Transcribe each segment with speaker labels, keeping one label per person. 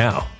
Speaker 1: now.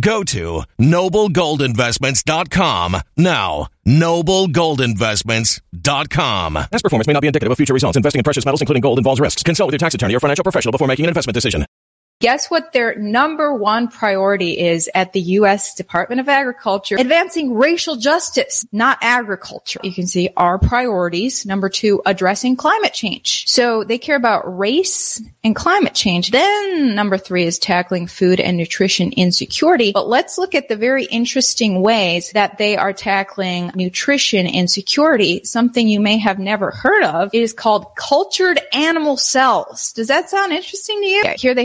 Speaker 2: Go to noblegoldinvestments.com now. Noblegoldinvestments.com.
Speaker 3: Past performance may not be indicative of future results. Investing in precious metals, including gold, involves risks. Consult with your tax attorney or financial professional before making an investment decision.
Speaker 4: Guess what their number one priority is at the U.S. Department of Agriculture? Advancing racial justice, not agriculture. You can see our priorities. Number two, addressing climate change. So they care about race and climate change. Then number three is tackling food and nutrition insecurity. But let's look at the very interesting ways that they are tackling nutrition insecurity. Something you may have never heard of it is called cultured animal cells. Does that sound interesting to you? Here they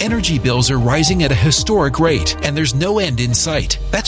Speaker 5: Energy bills are rising at a historic rate, and there's no end in sight. That's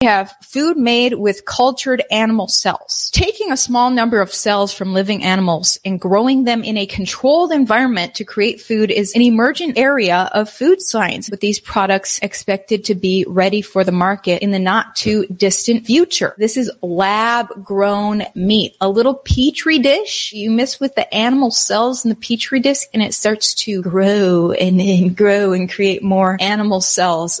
Speaker 4: We have food made with cultured animal cells. Taking a small number of cells from living animals and growing them in a controlled environment to create food is an emergent area of food science, with these products expected to be ready for the market in the not too distant future. This is lab grown meat, a little petri dish. You mix with the animal cells in the petri dish and it starts to grow and, and grow and create more animal cells.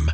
Speaker 5: com.